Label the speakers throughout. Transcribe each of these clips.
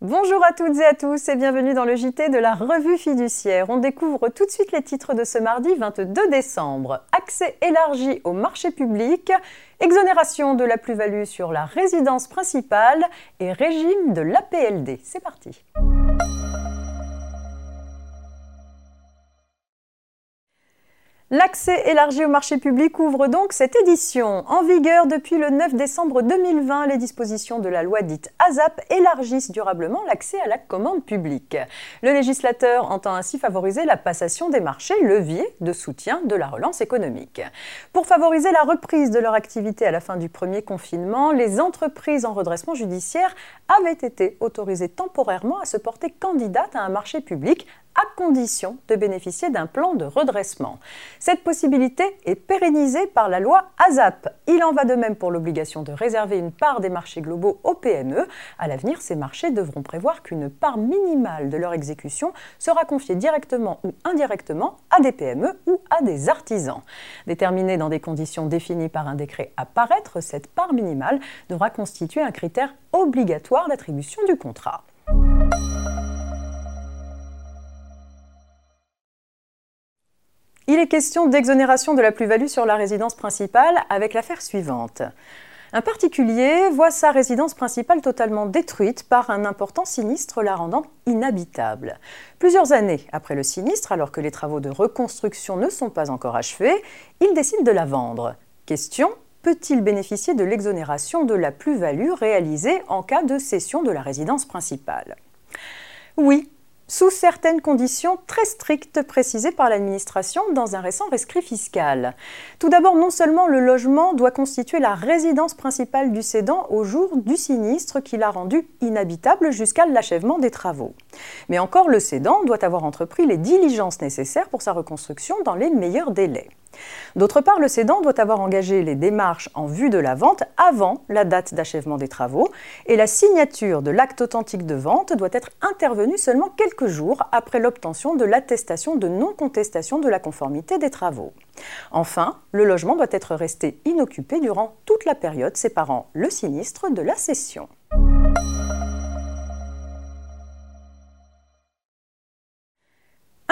Speaker 1: Bonjour à toutes et à tous et bienvenue dans le JT de la revue fiduciaire. On découvre tout de suite les titres de ce mardi 22 décembre. Accès élargi au marché public, exonération de la plus-value sur la résidence principale et régime de l'APLD. C'est parti. L'accès élargi au marché public ouvre donc cette édition. En vigueur depuis le 9 décembre 2020, les dispositions de la loi dite ASAP élargissent durablement l'accès à la commande publique. Le législateur entend ainsi favoriser la passation des marchés, levier de soutien de la relance économique. Pour favoriser la reprise de leur activité à la fin du premier confinement, les entreprises en redressement judiciaire avaient été autorisées temporairement à se porter candidates à un marché public à condition de bénéficier d'un plan de redressement. Cette possibilité est pérennisée par la loi ASAP. Il en va de même pour l'obligation de réserver une part des marchés globaux aux PME. À l'avenir, ces marchés devront prévoir qu'une part minimale de leur exécution sera confiée directement ou indirectement à des PME ou à des artisans. Déterminée dans des conditions définies par un décret à paraître, cette part minimale devra constituer un critère obligatoire d'attribution du contrat. Il est question d'exonération de la plus-value sur la résidence principale avec l'affaire suivante. Un particulier voit sa résidence principale totalement détruite par un important sinistre la rendant inhabitable. Plusieurs années après le sinistre, alors que les travaux de reconstruction ne sont pas encore achevés, il décide de la vendre. Question peut-il bénéficier de l'exonération de la plus-value réalisée en cas de cession de la résidence principale? Oui, sous certaines conditions très strictes précisées par l'administration dans un récent rescrit fiscal. Tout d'abord, non seulement le logement doit constituer la résidence principale du cédant au jour du sinistre qui l'a rendu inhabitable jusqu'à l'achèvement des travaux, mais encore le cédant doit avoir entrepris les diligences nécessaires pour sa reconstruction dans les meilleurs délais. D'autre part, le cédant doit avoir engagé les démarches en vue de la vente avant la date d'achèvement des travaux et la signature de l'acte authentique de vente doit être intervenue seulement quelques jours après l'obtention de l'attestation de non-contestation de la conformité des travaux. Enfin, le logement doit être resté inoccupé durant toute la période séparant le sinistre de la cession.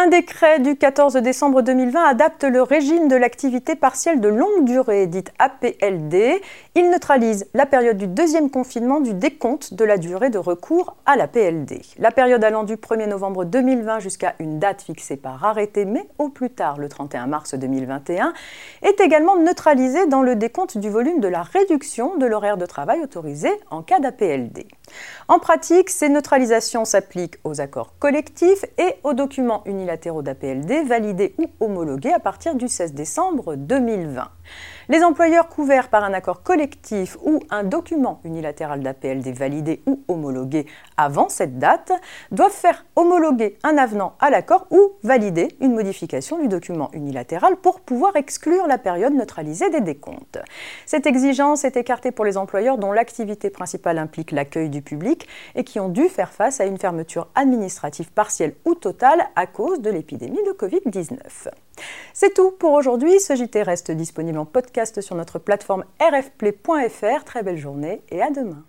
Speaker 1: Un décret du 14 décembre 2020 adapte le régime de l'activité partielle de longue durée, dite APLD. Il neutralise la période du deuxième confinement du décompte de la durée de recours à l'APLD. La période allant du 1er novembre 2020 jusqu'à une date fixée par arrêté, mais au plus tard le 31 mars 2021, est également neutralisée dans le décompte du volume de la réduction de l'horaire de travail autorisé en cas d'APLD. En pratique, ces neutralisations s'appliquent aux accords collectifs et aux documents unilatéraux d'APLD validés ou homologués à partir du 16 décembre 2020. Les employeurs couverts par un accord collectif ou un document unilatéral d'APLD validé ou homologué avant cette date doivent faire homologuer un avenant à l'accord ou valider une modification du document unilatéral pour pouvoir exclure la période neutralisée des décomptes. Cette exigence est écartée pour les employeurs dont l'activité principale implique l'accueil du public et qui ont dû faire face à une fermeture administrative partielle ou totale à cause de l'épidémie de Covid-19. C'est tout pour aujourd'hui. Ce JT reste disponible en podcast sur notre plateforme rfplay.fr. Très belle journée et à demain.